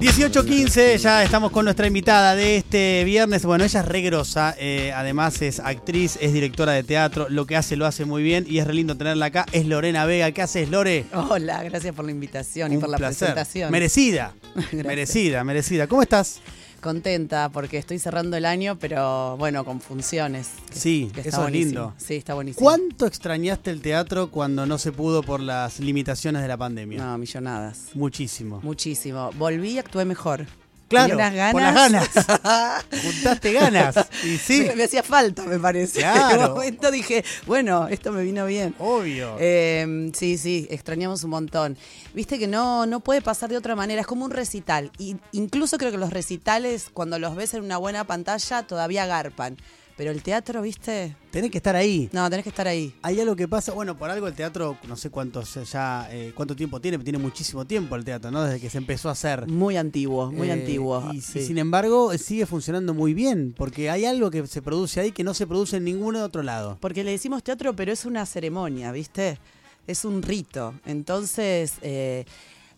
18.15, ya estamos con nuestra invitada de este viernes. Bueno, ella es regrosa, eh, además es actriz, es directora de teatro, lo que hace lo hace muy bien y es re lindo tenerla acá. Es Lorena Vega. ¿Qué haces, Lore? Hola, gracias por la invitación y por la presentación. Merecida, merecida, merecida. ¿Cómo estás? Contenta porque estoy cerrando el año, pero bueno, con funciones. sí, eso es lindo. Sí, está buenísimo. ¿Cuánto extrañaste el teatro cuando no se pudo por las limitaciones de la pandemia? No, millonadas. Muchísimo. Muchísimo. Volví y actué mejor. Claro, con las ganas. Juntaste ganas. Y sí. Me, hacía falta, me parece. Claro. En un momento dije, bueno, esto me vino bien. Obvio. Em, sí, sí, extrañamos un montón. Viste que no, no puede pasar de otra manera, es como un recital. Y incluso creo que los recitales, cuando los ves en una buena pantalla, todavía garpan. Pero el teatro, ¿viste? Tenés que estar ahí. No, tenés que estar ahí. Hay algo que pasa, bueno, por algo el teatro, no sé cuánto ya, eh, cuánto tiempo tiene, tiene muchísimo tiempo el teatro, ¿no? Desde que se empezó a hacer. Muy antiguo, muy eh, antiguo. Y, sin embargo, sigue funcionando muy bien, porque hay algo que se produce ahí que no se produce en ningún otro lado. Porque le decimos teatro, pero es una ceremonia, ¿viste? Es un rito. Entonces, eh,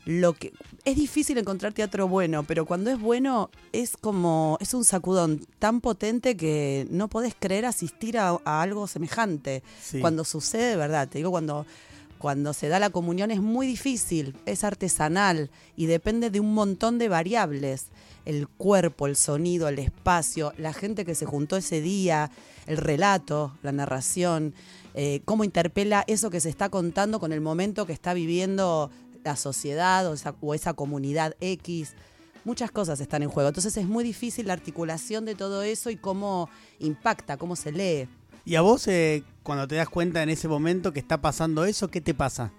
lo que es difícil encontrar teatro bueno, pero cuando es bueno es como es un sacudón tan potente que no podés creer asistir a, algo semejante. Cuando sucede, verdad, te digo cuando cuando se da la comunión es muy difícil, es artesanal y depende de un montón de variables. El cuerpo, el sonido, el espacio, la gente que se juntó ese día, el relato, la narración, eh, cómo interpela eso que se está contando con el momento que está viviendo la sociedad o esa, o esa comunidad X. Muchas cosas están en juego. Entonces es muy difícil la articulación de todo eso y cómo impacta, cómo se lee. ¿Y a vos, eh, cuando te das cuenta en ese momento que está pasando eso, qué te pasa?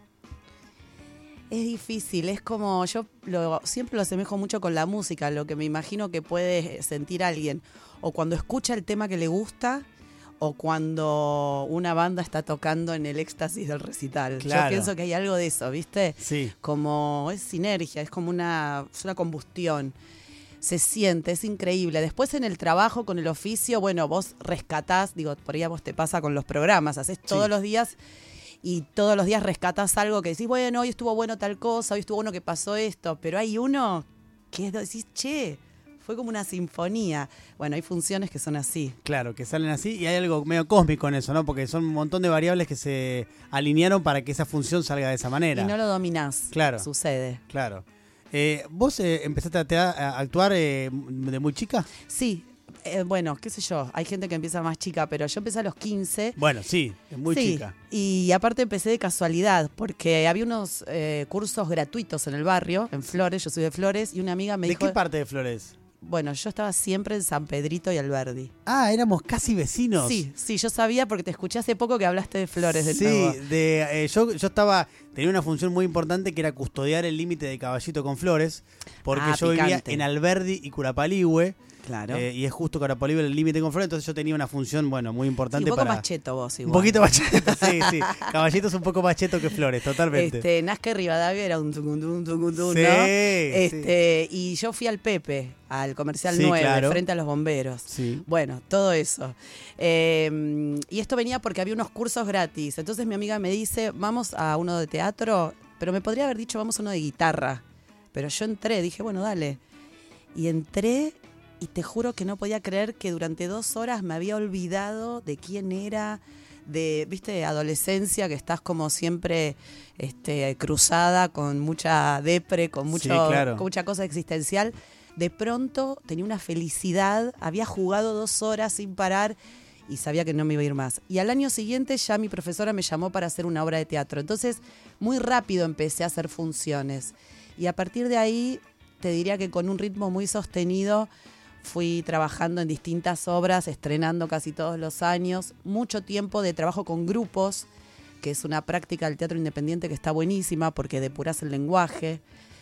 Es difícil, es como yo lo, siempre lo asemejo mucho con la música, lo que me imagino que puede sentir alguien. O cuando escucha el tema que le gusta o cuando una banda está tocando en el éxtasis del recital. Yo pienso que hay algo de eso, ¿viste? Sí. Como es sinergia, es como una, una combustión. Se siente, es increíble. Después en el trabajo, con el oficio, bueno, vos rescatás, digo, por ahí a vos te pasa con los programas, haces todos los días y todos los días rescatás algo que decís, bueno, hoy estuvo bueno tal cosa, hoy estuvo bueno que pasó esto, pero hay uno que decís, che, fue como una sinfonía. Bueno, hay funciones que son así. Claro, que salen así y hay algo medio cósmico en eso, ¿no? Porque son un montón de variables que se alinearon para que esa función salga de esa manera. Y no lo dominás. Claro. Sucede. Claro. Eh, ¿Vos eh, empezaste a, actuar eh, de muy chica? Sí, bueno, qué sé yo, hay gente que empieza más chica, pero yo empecé a los 15. Bueno, sí, muy sí, chica. Y aparte empecé de casualidad, porque había unos cursos gratuitos en el barrio, en Flores, yo soy de Flores, y una amiga me dijo... ¿De qué parte de Flores? Bueno, yo estaba siempre en San Pedrito y Alberdi. Ah, éramos casi vecinos. Sí, sí, yo sabía porque te escuché hace poco que hablaste de flores de Sí, de, eh, yo, yo estaba, tenía una función muy importante que era custodiar el límite de Caballito con Flores, porque ah, yo vivía en Alberdi y Curapaligüe. Claro. Eh, y es justo que ahora el límite con Flores, entonces yo tenía una función, bueno, muy importante un poco para. macheto vos, igual. Un poquito macheto, sí, sí. Caballito es un poco macheto que Flores, totalmente. Este, Nazca y Rivadavia era un tucundún, tucundún, sí, ¿no? Este, Y yo fui al Pepe, al comercial 9, frente a los bomberos. Sí. Bueno, todo eso. Em, y esto venía porque había unos cursos gratis. Entonces mi amiga me dice, vamos a uno de teatro, pero me podría haber dicho, vamos a uno de guitarra. Pero yo entré, dije, bueno, dale. Y entré y te juro que no podía creer que durante dos horas me había olvidado de quién era, de, viste, adolescencia, que estás como siempre este, cruzada con mucha depre, con, mucho, con mucha cosa existencial. De pronto tenía una felicidad, había jugado dos horas sin parar y sabía que no me iba a ir más. Y al año siguiente ya mi profesora me llamó para hacer una obra de teatro. Entonces, muy rápido empecé a hacer funciones. Y a partir de ahí, te diría que con un ritmo muy sostenido, Fui trabajando en distintas obras, estrenando casi todos los años, mucho tiempo de trabajo con grupos, que es una práctica del teatro independiente que está buenísima porque depuras el lenguaje,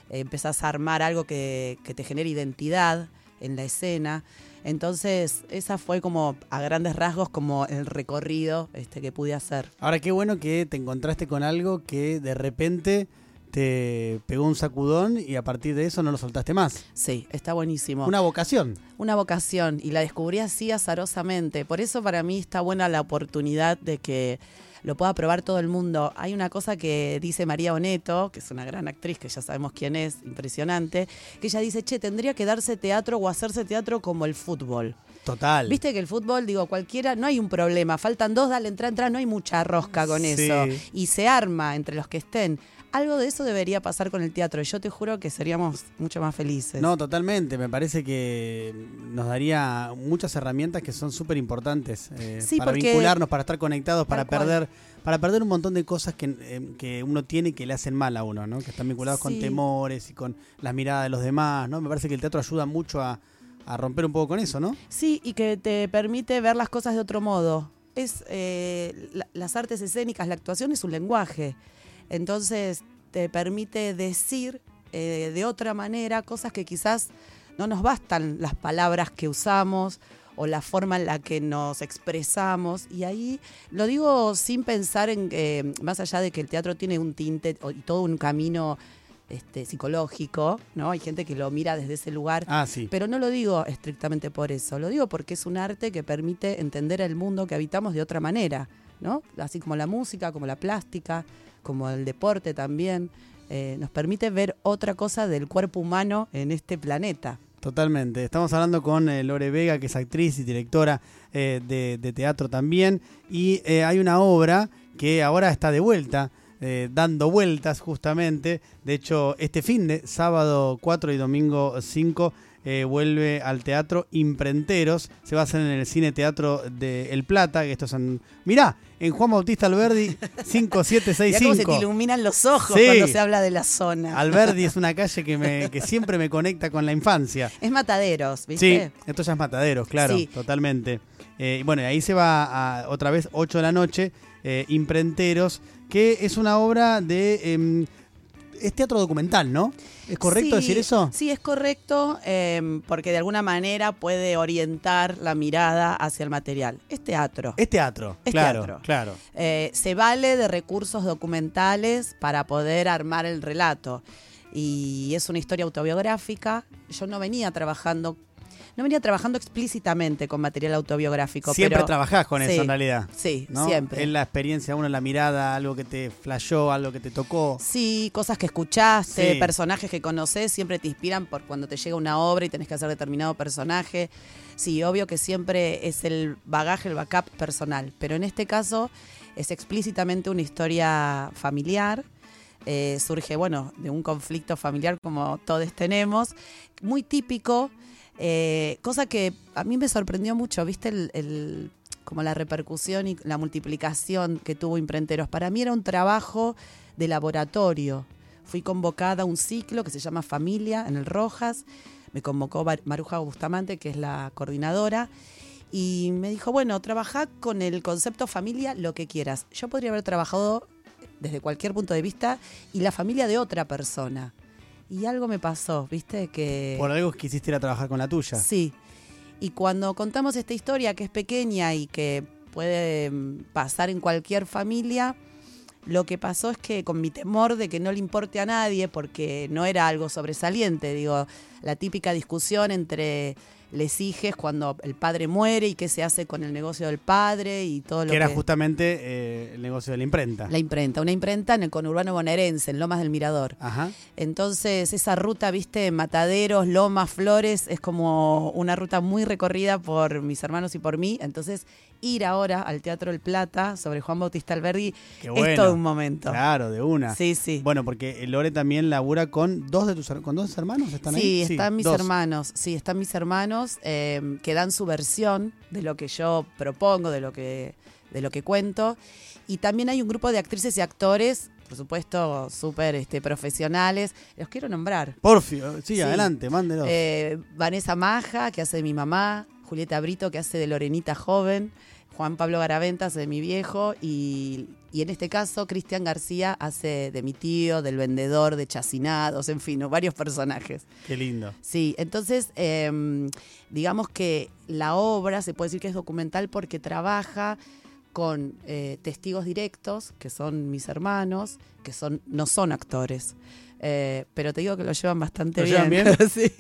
empezás a armar algo que, te genere identidad en la escena. Entonces, esa fue como a grandes rasgos como el recorrido este, que pude hacer. Ahora, qué bueno que te encontraste con algo que de repente te pegó un sacudón y a partir de eso no lo soltaste más. Sí, está buenísimo. Una vocación. Una vocación y la descubrí así azarosamente. Por eso para mí está buena la oportunidad de que lo pueda probar todo el mundo. Hay una cosa que dice María Oneto, que es una gran actriz, que ya sabemos quién es, impresionante, que ella dice, che, tendría que darse teatro o hacerse teatro como el fútbol. Total. Viste que el fútbol, digo, cualquiera, no hay un problema, faltan dos, dale, entra, entra, no hay mucha rosca con Sí. eso. Y se arma entre los que estén. Algo de eso debería pasar con el teatro y yo te juro que seríamos mucho más felices. No, totalmente. Me parece que nos daría muchas herramientas que son súper importantes eh, Sí, para vincularnos, para estar conectados, para cual. perder, para perder un montón de cosas que, eh, que uno tiene y que le hacen mal a uno, ¿no? Que están vinculados con temores y con las miradas de los demás, ¿no? Me parece que el teatro ayuda mucho a, a romper un poco con eso, ¿no? Sí, y que te permite ver las cosas de otro modo. Es eh, la- las artes escénicas, la actuación es un lenguaje. Entonces te permite decir eh, de otra manera cosas que quizás no nos bastan las palabras que usamos o la forma en la que nos expresamos. Y ahí lo digo sin pensar en que, más allá de que el teatro tiene un tinte y todo un camino este, psicológico, ¿no? Hay gente que lo mira desde ese lugar. Ah, sí. Pero no lo digo estrictamente por eso, lo digo porque es un arte que permite entender el mundo que habitamos de otra manera, ¿no? Así como la música, como la plástica, como el deporte también, eh, nos permite ver otra cosa del cuerpo humano en este planeta. Totalmente. Estamos hablando con eh, Lore Vega, que es actriz y directora eh, de, teatro también. Y hay una obra que ahora está de vuelta, dando vueltas justamente. De hecho, este fin de sábado 4 y domingo 5 eh, vuelve al teatro Imprenteros. Se va a hacer en el Cine Teatro de El Plata, que estos son... Mirá, en Juan Bautista Alberdi Mirá cómo se te 5765. iluminan los ojos Sí. cuando se habla de la zona. Alberdi es una calle que, me, que siempre me conecta con la infancia. Es Mataderos, ¿viste? Sí, esto ya es Mataderos, claro, Sí. totalmente. Eh, y bueno, ahí se va a, otra vez 8 de la noche, eh, Imprenteros, que es una obra de... em, es teatro documental, ¿no? ¿Es correcto Sí, decir eso? Sí, es correcto, eh, porque de alguna manera puede orientar la mirada hacia el material. Es teatro. Es teatro, Es claro, teatro. claro. Eh, se vale de recursos documentales para poder armar el relato. Y es una historia autobiográfica. Yo no venía trabajando, no venía trabajando explícitamente con material autobiográfico. Siempre pero, trabajás con sí, eso en realidad. Sí, ¿no? siempre. Es la experiencia, uno en la mirada, algo que te flashó, algo que te tocó. Sí, cosas que escuchaste, Sí. personajes que conoces, siempre te inspiran por cuando te llega una obra y tenés que hacer determinado personaje. Sí, obvio que siempre es el bagaje, el backup personal, pero en este caso es explícitamente una historia familiar. Eh, surge, bueno, de un conflicto familiar como todos tenemos, muy típico, eh, cosa que a mí me sorprendió mucho, ¿viste? El, como la repercusión y la multiplicación que tuvo Imprenteros. Para mí era un trabajo de laboratorio. Fui convocada a un ciclo que se llama Familia en el Rojas. Me convocó Maruja Bustamante, que es la coordinadora, y me dijo, bueno, trabaja con el concepto familia lo que quieras. Yo podría haber trabajado desde cualquier punto de vista y la familia de otra persona. Y algo me pasó, ¿viste? Que... Por algo quisiste ir a trabajar con la tuya. Sí. Y cuando contamos esta historia que es pequeña y que puede mm, pasar en cualquier familia, lo que pasó es que con mi temor de que no le importe a nadie, porque no era algo sobresaliente, digo, la típica discusión entre les hijes cuando el padre muere y qué se hace con el negocio del padre y todo lo que que... era justamente eh, el negocio de la imprenta. La imprenta, una imprenta en el conurbano bonaerense, en Lomas del Mirador. Ajá. Entonces, esa ruta, viste, Mataderos, Lomas, Flores, es como una ruta muy recorrida por mis hermanos y por mí. Entonces, ir ahora al Teatro El Plata sobre Juan Bautista Alberdi Qué es bueno. todo un momento. Claro, de una. Sí, sí. Bueno, porque Lore también labura con dos de tus con dos hermanos, ¿están ahí? Sí, están mis dos. hermanos, sí, están mis hermanos eh, que dan su versión de lo que yo propongo, de lo que, de lo que cuento. Y también hay un grupo de actrices y actores, por supuesto, súper este, profesionales. Los quiero nombrar. Porfio, sí, Sí. adelante, mándelos. Eh, Vanessa Maja, que hace de mi mamá, Julieta Brito, que hace de Lorenita joven, Juan Pablo Garaventa hace de mi viejo y, y en este caso Cristian García hace de mi tío, del vendedor, de chacinados, en fin, varios personajes. Qué lindo. Sí, entonces em, digamos que la obra se puede decir que es documental porque trabaja con eh, testigos directos, que son mis hermanos, que son no son actores. Eh, pero te digo que lo llevan bastante ¿Lo bien. llevan bien? sí.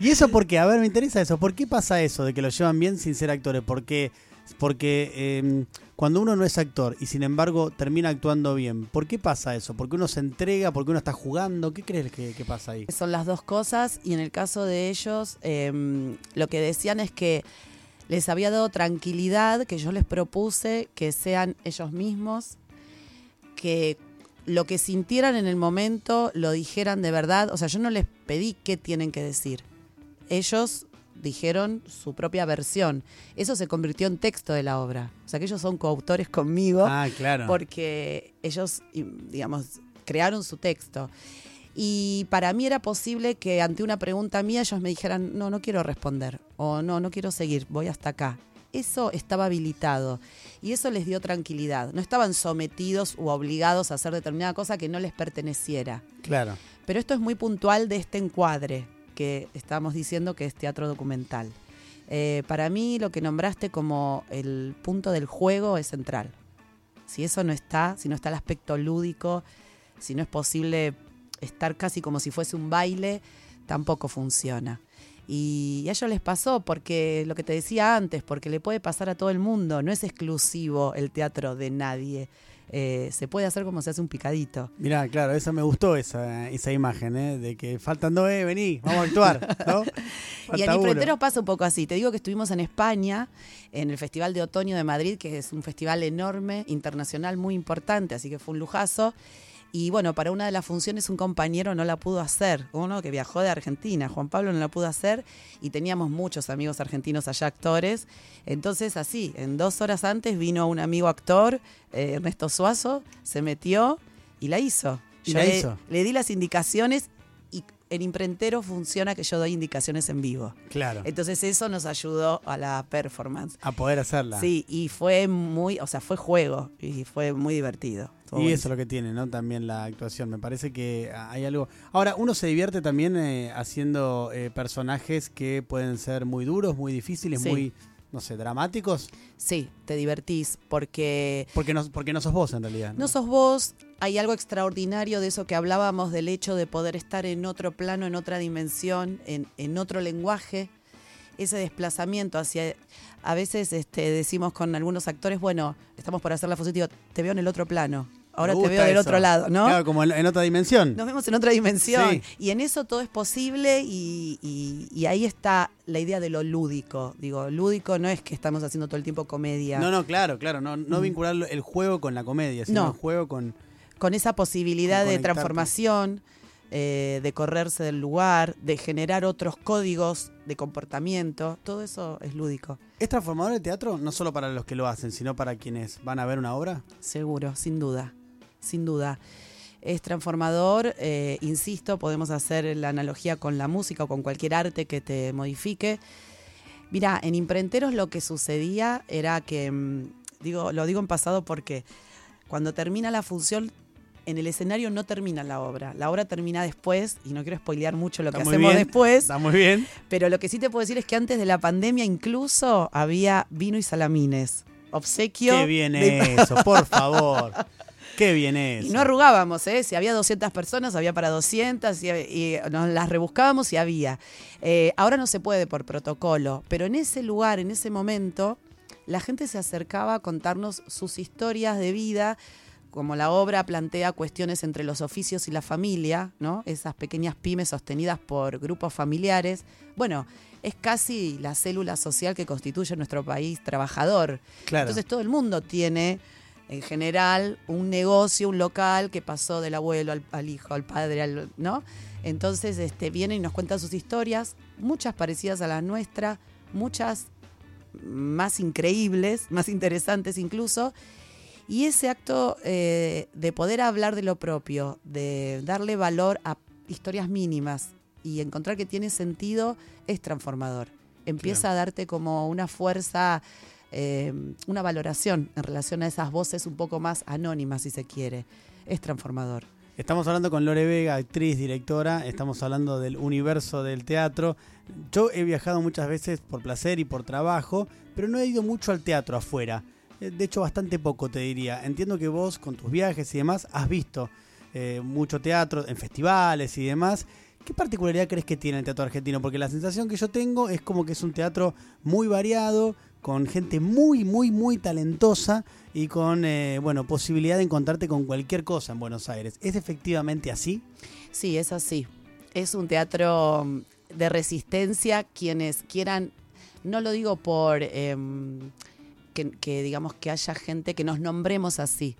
¿Y eso por qué? A ver, me interesa eso. ¿Por qué pasa eso de que lo llevan bien sin ser actores? Porque Porque eh, cuando uno no es actor y sin embargo termina actuando bien, ¿por qué pasa eso? ¿Porque uno se entrega? ¿Porque uno está jugando? ¿Qué crees que, que pasa ahí? Son las dos cosas y en el caso de ellos eh, lo que decían es que les había dado tranquilidad, que yo les propuse que sean ellos mismos, que lo que sintieran en el momento lo dijeran de verdad. O sea, yo no les pedí qué tienen que decir. Ellos dijeron su propia versión. Eso se convirtió en texto de la obra. O sea, que ellos son coautores conmigo. Ah, claro. Porque ellos, digamos, crearon su texto. Y para mí era posible que ante una pregunta mía ellos me dijeran, no, no quiero responder, o no, no quiero seguir, voy hasta acá. Eso estaba habilitado y eso les dio tranquilidad. No estaban sometidos u obligados a hacer determinada cosa que no les perteneciera. Claro. Pero esto es muy puntual de este encuadre que estamos diciendo que es teatro documental. Eh, para mí lo que nombraste como el punto del juego es central. Si eso no está, si no está el aspecto lúdico, si no es posible estar casi como si fuese un baile, tampoco funciona. Y a ellos les pasó porque lo que te decía antes, porque le puede pasar a todo el mundo, no es exclusivo el teatro de nadie. Eh, se puede hacer como se hace un picadito. Mirá, claro, eso me gustó esa, esa imagen, ¿eh? de que faltan dos, eh, vení, vamos a actuar. ¿no? y en Imprenteros pasa un poco así. Te digo que estuvimos en España, en el Festival de Otoño de Madrid, que es un festival enorme, internacional, muy importante, así que fue un lujazo. Y bueno, para una de las funciones un compañero no la pudo hacer, uno que viajó de Argentina, Juan Pablo no la pudo hacer y teníamos muchos amigos argentinos allá actores. Entonces así, en dos horas antes vino un amigo actor, eh, Ernesto Suazo, se metió y la hizo. ¿Y la le, hizo? le di las indicaciones y en imprentero funciona que yo doy indicaciones en vivo. Claro. Entonces eso nos ayudó a la performance. A poder hacerla. Sí, y fue muy, o sea, fue juego y fue muy divertido. Y eso es lo que tiene, ¿no? También la actuación. Me parece que hay algo. Ahora, uno se divierte también eh, haciendo eh, personajes que pueden ser muy duros, muy difíciles, Sí. muy, no sé, dramáticos. Sí, te divertís porque Porque no, porque no sos vos en realidad. no sos vos, hay algo extraordinario de eso que hablábamos, del hecho de poder estar en otro plano, en otra dimensión, en, en otro lenguaje, ese desplazamiento hacia... A veces este, decimos con algunos actores, bueno, estamos por hacer la digo, te veo en el otro plano, ahora te veo del eso. otro lado, ¿no? Claro, como en, en otra dimensión. Nos vemos en otra dimensión. Sí. Y en eso todo es posible y, y- y ahí está la idea de lo lúdico. Digo, lúdico no es que estamos haciendo todo el tiempo comedia. No, no, claro, claro. No, no vincular el juego con la comedia, sino Mm. No. el juego con. Con esa posibilidad de transformación, eh, de correrse del lugar, de generar otros códigos de comportamiento. Todo eso es lúdico, ¿Es transformador el teatro? No solo para los que lo hacen, sino para quienes van a ver una obra. seguro, sin duda. Sin duda. Es transformador, eh, insisto, podemos hacer la analogía con la música o con cualquier arte que te modifique. Mira, en Imprenteros lo que sucedía era que, mm, digo, lo digo en pasado porque cuando termina la función, en el escenario no termina la obra. La obra termina después, y no quiero spoilear mucho lo Está que hacemos bien, después, Está muy bien. pero lo que sí te puedo decir es que antes de la pandemia incluso había vino y salamines. Obsequio. Qué bien de- eso, por favor. Qué bien eso. Y no arrugábamos, ¿eh? Si había 200 personas, había para 200 y, y nos las rebuscábamos y había. Eh, ahora no se puede por protocolo, pero en ese lugar, en ese momento, la gente se acercaba a contarnos sus historias de vida, como la obra plantea cuestiones entre los oficios y la familia, ¿no? Esas pequeñas pymes sostenidas por grupos familiares. Bueno, es casi la célula social que constituye nuestro país trabajador. Claro. Entonces todo el mundo tiene, en general, un negocio, un local que pasó del abuelo al, al hijo, al padre, al, ¿no? Entonces este, vienen y nos cuentan sus historias, muchas parecidas a las nuestras, muchas más increíbles, más interesantes incluso. Y ese acto eh, de poder hablar de lo propio, de darle valor a historias mínimas y encontrar que tiene sentido, es transformador. Empieza Claro. a darte como una fuerza, eh, una valoración en relación a esas voces un poco más anónimas, si se quiere. Es transformador. Estamos hablando con Lore Vega, actriz, directora. Estamos hablando del universo del teatro. Yo he viajado muchas veces por placer y por trabajo, pero no he ido mucho al teatro afuera. De hecho, bastante poco, te diría. Entiendo que vos, con tus viajes y demás, has visto eh, mucho teatro en festivales y demás. ¿Qué particularidad crees que tiene el teatro argentino? Porque la sensación que yo tengo es como que es un teatro muy variado, con gente muy, muy, muy talentosa y con, eh, bueno, posibilidad de encontrarte con cualquier cosa en Buenos Aires. ¿Es efectivamente así? Sí, es así. Es un teatro mm, de resistencia. Quienes quieran, no lo digo por em, que, que digamos que haya gente que nos nombremos así,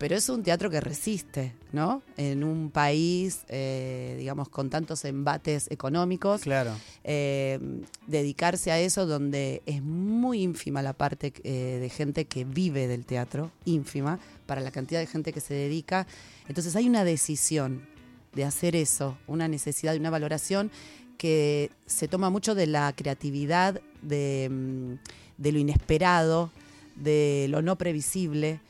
pero es un teatro que resiste, ¿no? En un país, eh, digamos, con tantos embates económicos. Claro. eh, dedicarse a eso donde es muy ínfima la parte eh, de gente que vive del teatro, ínfima, para la cantidad de gente que se dedica. Entonces hay una decisión de hacer eso, una necesidad y una valoración que se toma mucho de la creatividad, de, mm, de lo inesperado, de lo no previsible.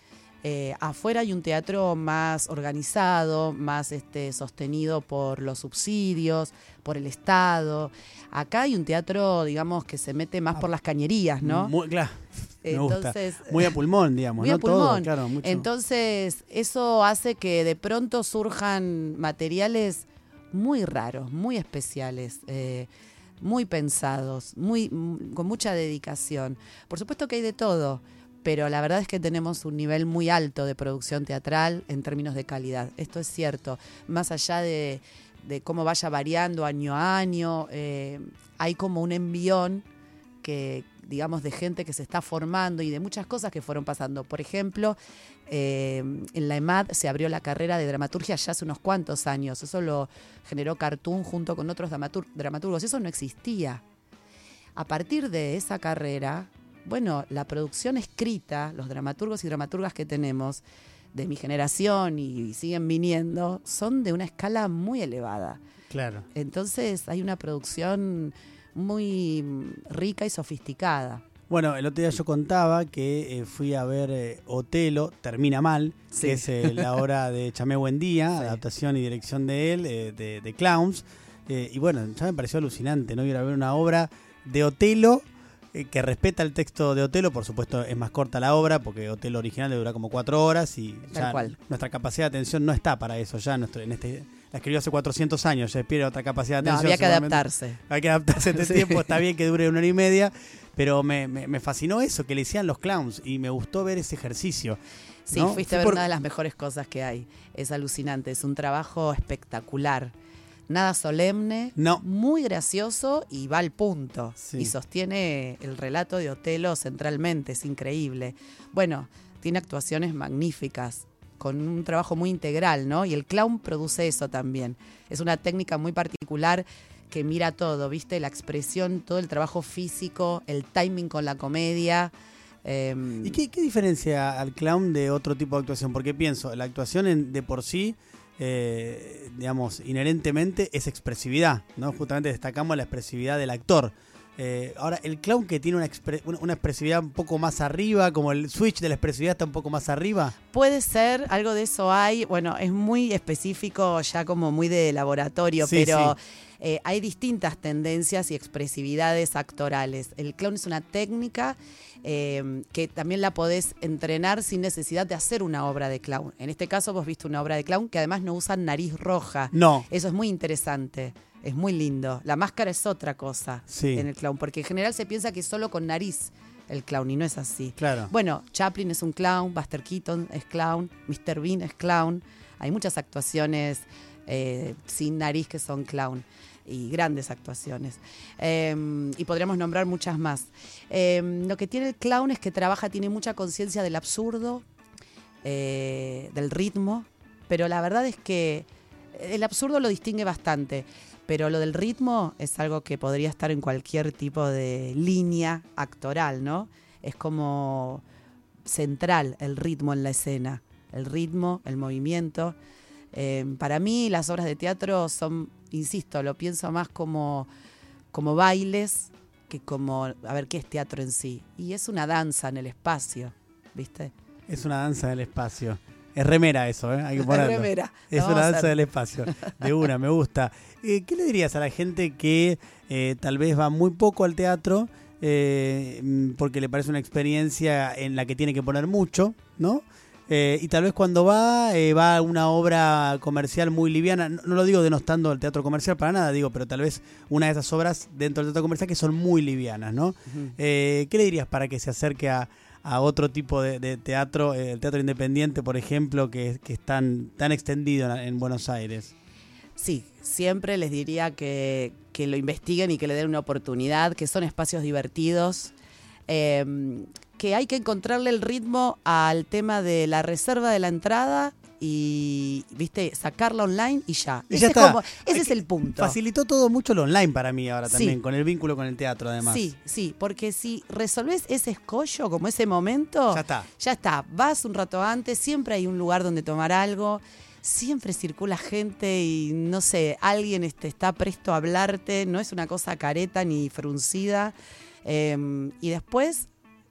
Eh, afuera hay un teatro más organizado, más este, sostenido por los subsidios, por el Estado. Acá hay un teatro, digamos, que se mete más por las cañerías, ¿no? Muy, claro. Me gusta. Entonces, Muy a pulmón, digamos, muy ¿no? a pulmón. Todo, claro, mucho. Entonces, eso hace que de pronto surjan materiales muy raros, muy especiales, eh, muy pensados, muy, m- con mucha dedicación. Por supuesto que hay de todo, pero la verdad es que tenemos un nivel muy alto de producción teatral en términos de calidad. Esto es cierto. Más allá de, de cómo vaya variando año a año, eh, hay como un envión que digamos de gente que se está formando y de muchas cosas que fueron pasando. Por ejemplo, eh, en la EMAD se abrió la carrera de dramaturgia ya hace unos cuantos años. Eso lo generó Cartoon junto con otros dramatur- dramaturgos. Eso no existía. A partir de esa carrera, bueno, la producción escrita, los dramaturgos y dramaturgas que tenemos de mi generación y siguen viniendo, son de una escala muy elevada. Claro. Entonces hay una producción muy mm, rica y sofisticada. Bueno, el otro día yo contaba que eh, fui a ver eh, Otelo, Termina Mal, Sí. que es eh, la obra de Chamé Buendía, Sí. adaptación y dirección de él, de, de Clowns. Y bueno, ya me pareció alucinante, ¿no? Ir a ver una obra de Otelo que respeta el texto de Otelo, por supuesto es más corta la obra, porque Otelo original le dura como cuatro horas y Tal ya cual. nuestra capacidad de atención no está para eso, ya nuestro, en este, la escribió hace 400 años, ya pierde otra capacidad de No, atención. había que adaptarse. Hay que adaptarse a este Sí. tiempo, está bien que dure una hora y media, pero me, me- me fascinó eso, que le hicieran los clowns y me gustó ver ese ejercicio. Sí, ¿no? fuiste a ver por- una de las mejores cosas que hay. Es alucinante, es un trabajo espectacular. Nada solemne, No. muy gracioso y va al punto. Sí. Y sostiene el relato de Otelo centralmente, es increíble. Bueno, tiene actuaciones magníficas, con un trabajo muy integral, ¿no? Y el clown produce eso también. Es una técnica muy particular que mira todo, ¿viste? La expresión, todo el trabajo físico, el timing con la comedia. em, ¿Y qué, diferencia al clown de otro tipo de actuación? Porque pienso, la actuación de por sí, eh, digamos, inherentemente es expresividad, ¿no? Justamente destacamos la expresividad del actor. Eh, ahora, el clown que tiene una, expre- una- una expresividad un poco más arriba, como el switch de la expresividad está un poco más arriba. Puede ser, algo de eso hay. Bueno, es muy específico, ya como muy de laboratorio, Sí, pero eh, hay distintas tendencias y expresividades actorales. El clown es una técnica eh, que también la podés entrenar sin necesidad de hacer una obra de clown. En este caso, vos viste una obra de clown que además no usa nariz roja. No. Eso es muy interesante. Es muy lindo. La máscara es otra cosa Sí. en el clown, porque en general se piensa que es solo con nariz el clown y no es así. Claro. Bueno, Chaplin es un clown, Buster Keaton es clown, Mr. Bean es clown. Hay muchas actuaciones eh, sin nariz que son clown y grandes actuaciones. Eh, y podríamos nombrar muchas más. Eh, lo que tiene el clown es que trabaja, tiene mucha conciencia del absurdo, eh, del ritmo, pero la verdad es que el absurdo lo distingue bastante. Pero lo del ritmo es algo que podría estar en cualquier tipo de línea actoral, ¿no? Es como central el ritmo en la escena. El ritmo, el movimiento. Eh, para mí las obras de teatro son, insisto, lo pienso más como, como bailes que como, a ver, ¿qué es teatro en sí? Y es una danza en el espacio, ¿viste? Es una danza del espacio. Es remera eso, ¿eh? Hay que ponerlo. Remera. Es Lo vamos una danza del espacio. De una, me gusta. Eh, ¿Qué le dirías a la gente que eh, tal vez va muy poco al teatro eh, mm, porque le parece una experiencia en la que tiene que poner mucho, ¿no? Y tal vez cuando va, va a una obra comercial muy liviana. No, no lo digo denostando el teatro comercial para nada, digo, pero tal vez una de esas obras dentro del teatro comercial que son muy livianas, ¿no? ¿Qué le dirías para que se acerque a, a otro tipo de, teatro, el teatro independiente, por ejemplo, que, que es tan, tan extendido en, en Buenos Aires? Sí, siempre les diría que, que lo investiguen y que le den una oportunidad, que son espacios divertidos, eh, que hay que encontrarle el ritmo al tema de la reserva de la entrada y, viste, sacarla online y ya. Y ese ya es, está. como- ese es el punto. Facilitó todo mucho lo online para mí ahora Sí. también, con el vínculo con el teatro además. Sí, sí, porque si resolvés ese escollo, como ese momento, Ya está. ya está. Vas un rato antes, siempre hay un lugar donde tomar algo, siempre circula gente y no sé, alguien este, está presto a hablarte, no es una cosa careta ni fruncida. Eh, y después,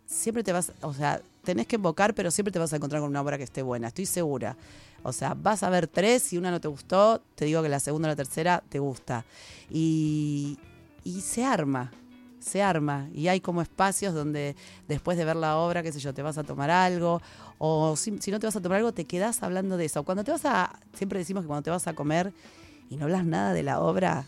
siempre te vas, o sea, tenés que invocar, pero siempre te vas a encontrar con una obra que esté buena, estoy segura. O sea, vas a ver tres, si una no te gustó, te digo que la segunda o la tercera te gusta. Y, y se arma, se arma. Y hay como espacios donde después de ver la obra, qué sé yo, te vas a tomar algo. O si, si no te vas a tomar algo, te quedás hablando de eso. Cuando te vas a, siempre decimos que cuando te vas a comer y no hablas nada de la obra,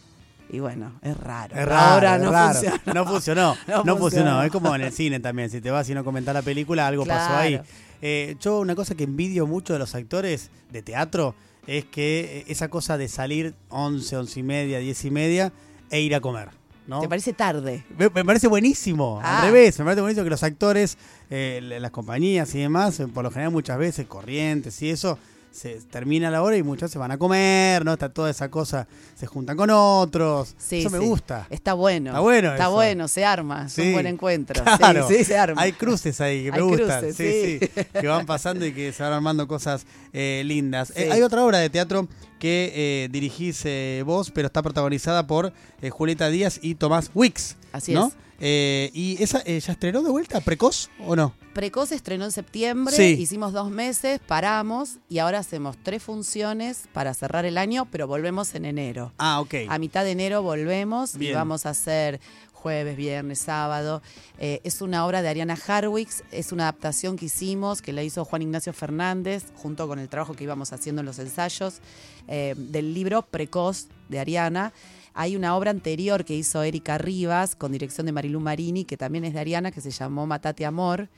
y bueno, es raro. Es raro, Ahora es no raro. funciona. No funcionó. No No, funcionó. funcionó. Es como en el cine también. Si te vas y no comentar la película, algo pasó ahí. Eh, yo una cosa que envidio mucho de los actores de teatro es que eh, esa cosa de salir 11, 11 y media, 10 y media e ir a comer. ¿no? ¿Te parece tarde? Me, me parece buenísimo, Ah. al revés, me parece buenísimo que los actores, eh, la- las compañías y demás, por lo general muchas veces, corrientes y eso, se termina la hora y muchos se van a comer, ¿no? Está toda esa cosa, se juntan con otros, Sí, eso me gusta. Está bueno. Está bueno Está eso. bueno, se arma. Es Sí. un buen encuentro. Claro. Sí, se arma. Hay cruces ahí que me Hay gustan, cruces, sí, sí. que van pasando y que se van armando cosas eh, lindas. Eh, hay otra obra de teatro que eh, dirigís eh, vos, pero está protagonizada por Julieta Díaz y Tomás Wicks. Así ¿no? es. Eh, ¿Y esa eh, ya estrenó de vuelta, precoz o no? Precoz estrenó en septiembre, Sí. hicimos dos meses, paramos y ahora hacemos tres funciones para cerrar el año, pero volvemos en enero. Ah, ok. A mitad de enero volvemos Bien. y vamos a hacer jueves, viernes, sábado. Eh, es una obra de Ariana Harwicks, es una adaptación que hicimos, que la hizo Juan Ignacio Fernández, junto con el trabajo que íbamos haciendo en los ensayos, eh, del libro Precoz de Ariana. Hay una obra anterior que hizo Erika Rivas, con dirección de Marilu Marini, que también es de Ariana, que se llamó Matate Amor.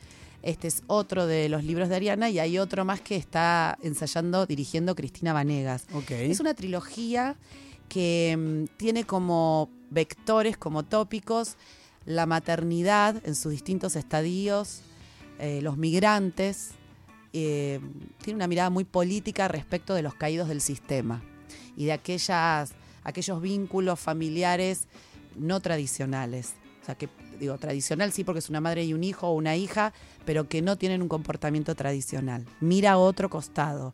Este es otro de los libros de Ariana y hay otro más que está ensayando, dirigiendo Cristina Vanegas. ok. Es una trilogía que mm, tiene como vectores, como tópicos, la maternidad en sus distintos estadios, eh, los migrantes. eh, tiene una mirada muy política respecto de los caídos del sistema y de aquellas, aquellos vínculos familiares no tradicionales. O sea, que digo, tradicional sí porque es una madre y un hijo o una hija, pero que no tienen un comportamiento tradicional. Mira a otro costado.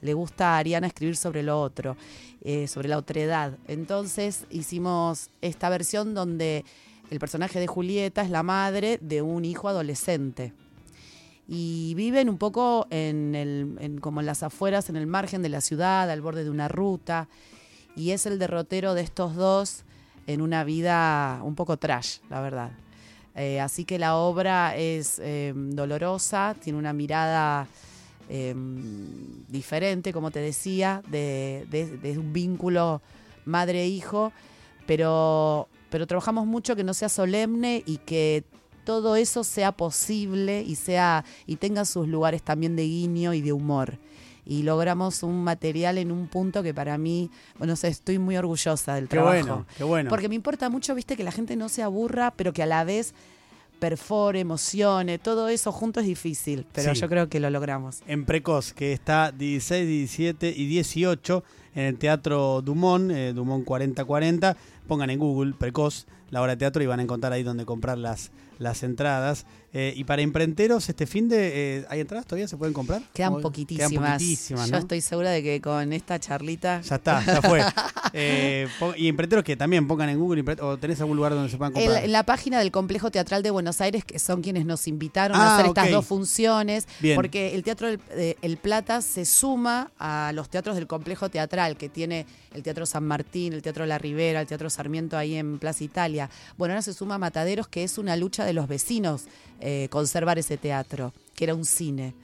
Le gusta a Ariana escribir sobre lo otro, eh, sobre la otredad. Entonces hicimos esta versión donde el personaje de Julieta es la madre de un hijo adolescente. Y viven un poco en el, como en las afueras, en el margen de la ciudad, al borde de una ruta. Y es el derrotero de estos dos en una vida un poco trash, la verdad. Eh, así que la obra es eh, dolorosa, tiene una mirada eh, diferente, como te decía, de, de- un vínculo madre-hijo, pero, pero trabajamos mucho que no sea solemne y que todo eso sea posible y sea y tenga sus lugares también de guiño y de humor. Y logramos un material en un punto que para mí, bueno, no sé, estoy muy orgullosa del Qué trabajo. bueno, qué bueno. Porque me importa mucho, viste, que la gente no se aburra, pero que a la vez perfore, emocione, todo eso junto es difícil, pero Sí. yo creo que lo logramos. en Precoz, que está 16, 17 y 18 en el Teatro Dumont, eh, Dumont 4040. Pongan en Google Precoz, la obra de teatro, y van a encontrar ahí donde comprar las, las entradas. Eh, y para imprenteros, este fin de. eh, ¿Hay entradas todavía? ¿Se pueden comprar? Quedan ¿O- poquitísimas. Quedan poquitísimas, Yo ¿no? estoy segura de que con esta charlita... Ya está, ya fue. Eh, y imprenteros que también pongan en Google, o tenés algún lugar donde se puedan comprar. en la página del Complejo Teatral de Buenos Aires, que son quienes nos invitaron Ah, a hacer estas dos funciones, Bien. porque el Teatro del- El Plata se suma a los teatros del Complejo Teatral, que tiene el Teatro San Martín, el Teatro La Ribera, el Teatro Sarmiento ahí en Plaza Italia. Bueno, ahora se suma a Mataderos, que es una lucha de los vecinos eh, conservar ese teatro, que era un cine.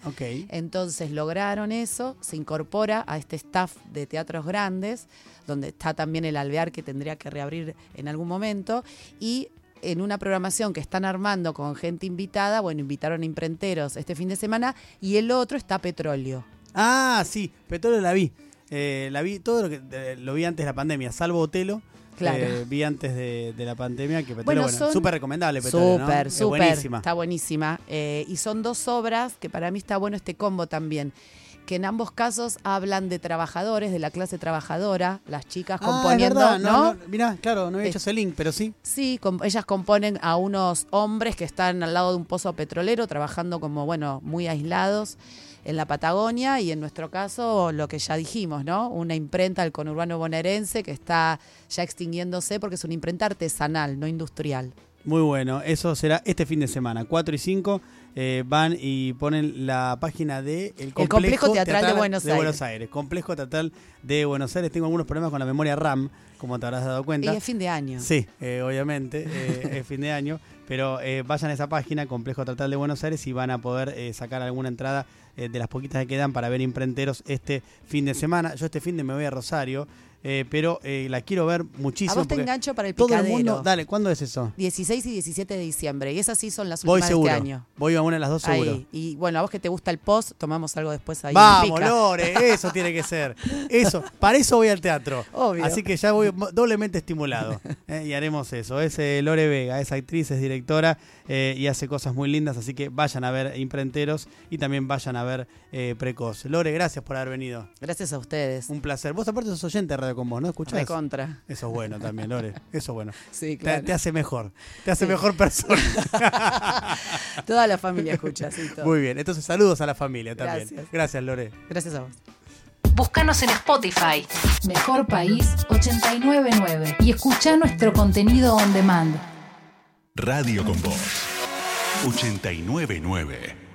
Entonces lograron eso, se incorpora a este staff de teatros grandes, donde está también el alvear que tendría que reabrir en algún momento, y en una programación que están armando con gente invitada, bueno, invitaron a imprenteros este fin de semana, y el otro está Petróleo. Ah, sí, Petróleo la vi. Eh, la vi, todo lo que eh, lo vi antes de la pandemia, salvo Otelo. Claro. eh, vi antes de, de la pandemia que Petróleo, Bueno, bueno, son- súper recomendable Petróleo, ¿no? Súper, Es súper. buenísima. Está buenísima. Eh, y son dos obras que para mí está bueno este combo también. Que en ambos casos hablan de trabajadores, de la clase trabajadora, las chicas Ah, componiendo, es verdad, ¿no? mirá, claro, no había hecho ese link, pero sí. Sí, com- ellas componen a unos hombres que están al lado de un pozo petrolero, trabajando como, bueno, muy aislados en la Patagonia y en nuestro caso lo que ya dijimos, ¿no? Una imprenta del conurbano bonaerense que está ya extinguiéndose porque es una imprenta artesanal, no industrial. Muy bueno, eso será este fin de semana, 4 y 5. eh, van y ponen la página de el complejo, Complejo Teatral de Buenos Aires. Aires. Complejo Teatral de Buenos Aires. Tengo algunos problemas con la memoria RAM, como te habrás dado Y cuenta. es fin de año. Sí, eh, obviamente, eh, es fin de año, pero eh, vayan a esa página, Complejo Teatral de Buenos Aires, y van a poder sacar alguna entrada de las poquitas que quedan para ver imprenteros este fin de semana. Yo este fin de me voy a Rosario, eh, pero eh, la quiero ver A muchísimo. vos te engancho para el todo picadero. el mundo, dale, ¿cuándo es eso? 16 y 17 de diciembre. Y esas sí son las Voy últimas de seguro, este año. voy a una de las dos seguro. Ahí. Y bueno, a vos que te gusta el post, tomamos algo después ahí. Vamos. Lore, eso tiene que ser. Eso, para eso voy al teatro. Obvio. Así que ya voy doblemente estimulado. eh, y haremos eso. Es Lore Vega, es actriz, es directora y hace cosas muy lindas. Así que vayan a ver Imprenteros y también vayan a ver Precoz. Lore, gracias por haber venido. Gracias a ustedes. Un placer. Vos aparte sos oyente de Radio con vos, ¿no? ¿Escuchás? Recontra. Eso es bueno también, Lore. Eso es bueno. Sí, Te, claro. te hace mejor. Te hace Sí. mejor persona. Toda la familia escucha, sí, todo. Muy bien. Entonces, saludos a la familia también. Gracias. Gracias Lore. Gracias a vos. Búscanos en Spotify. Mejor País 899 y escucha nuestro contenido on demand. Radio con Voz 899